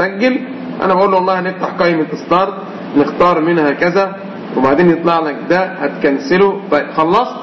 سجل أنا بقول له والله هنفتح قائمة ستارت نختار منها كذا وبعدين يطلع لك ده هتكنسله. طيب خلصت؟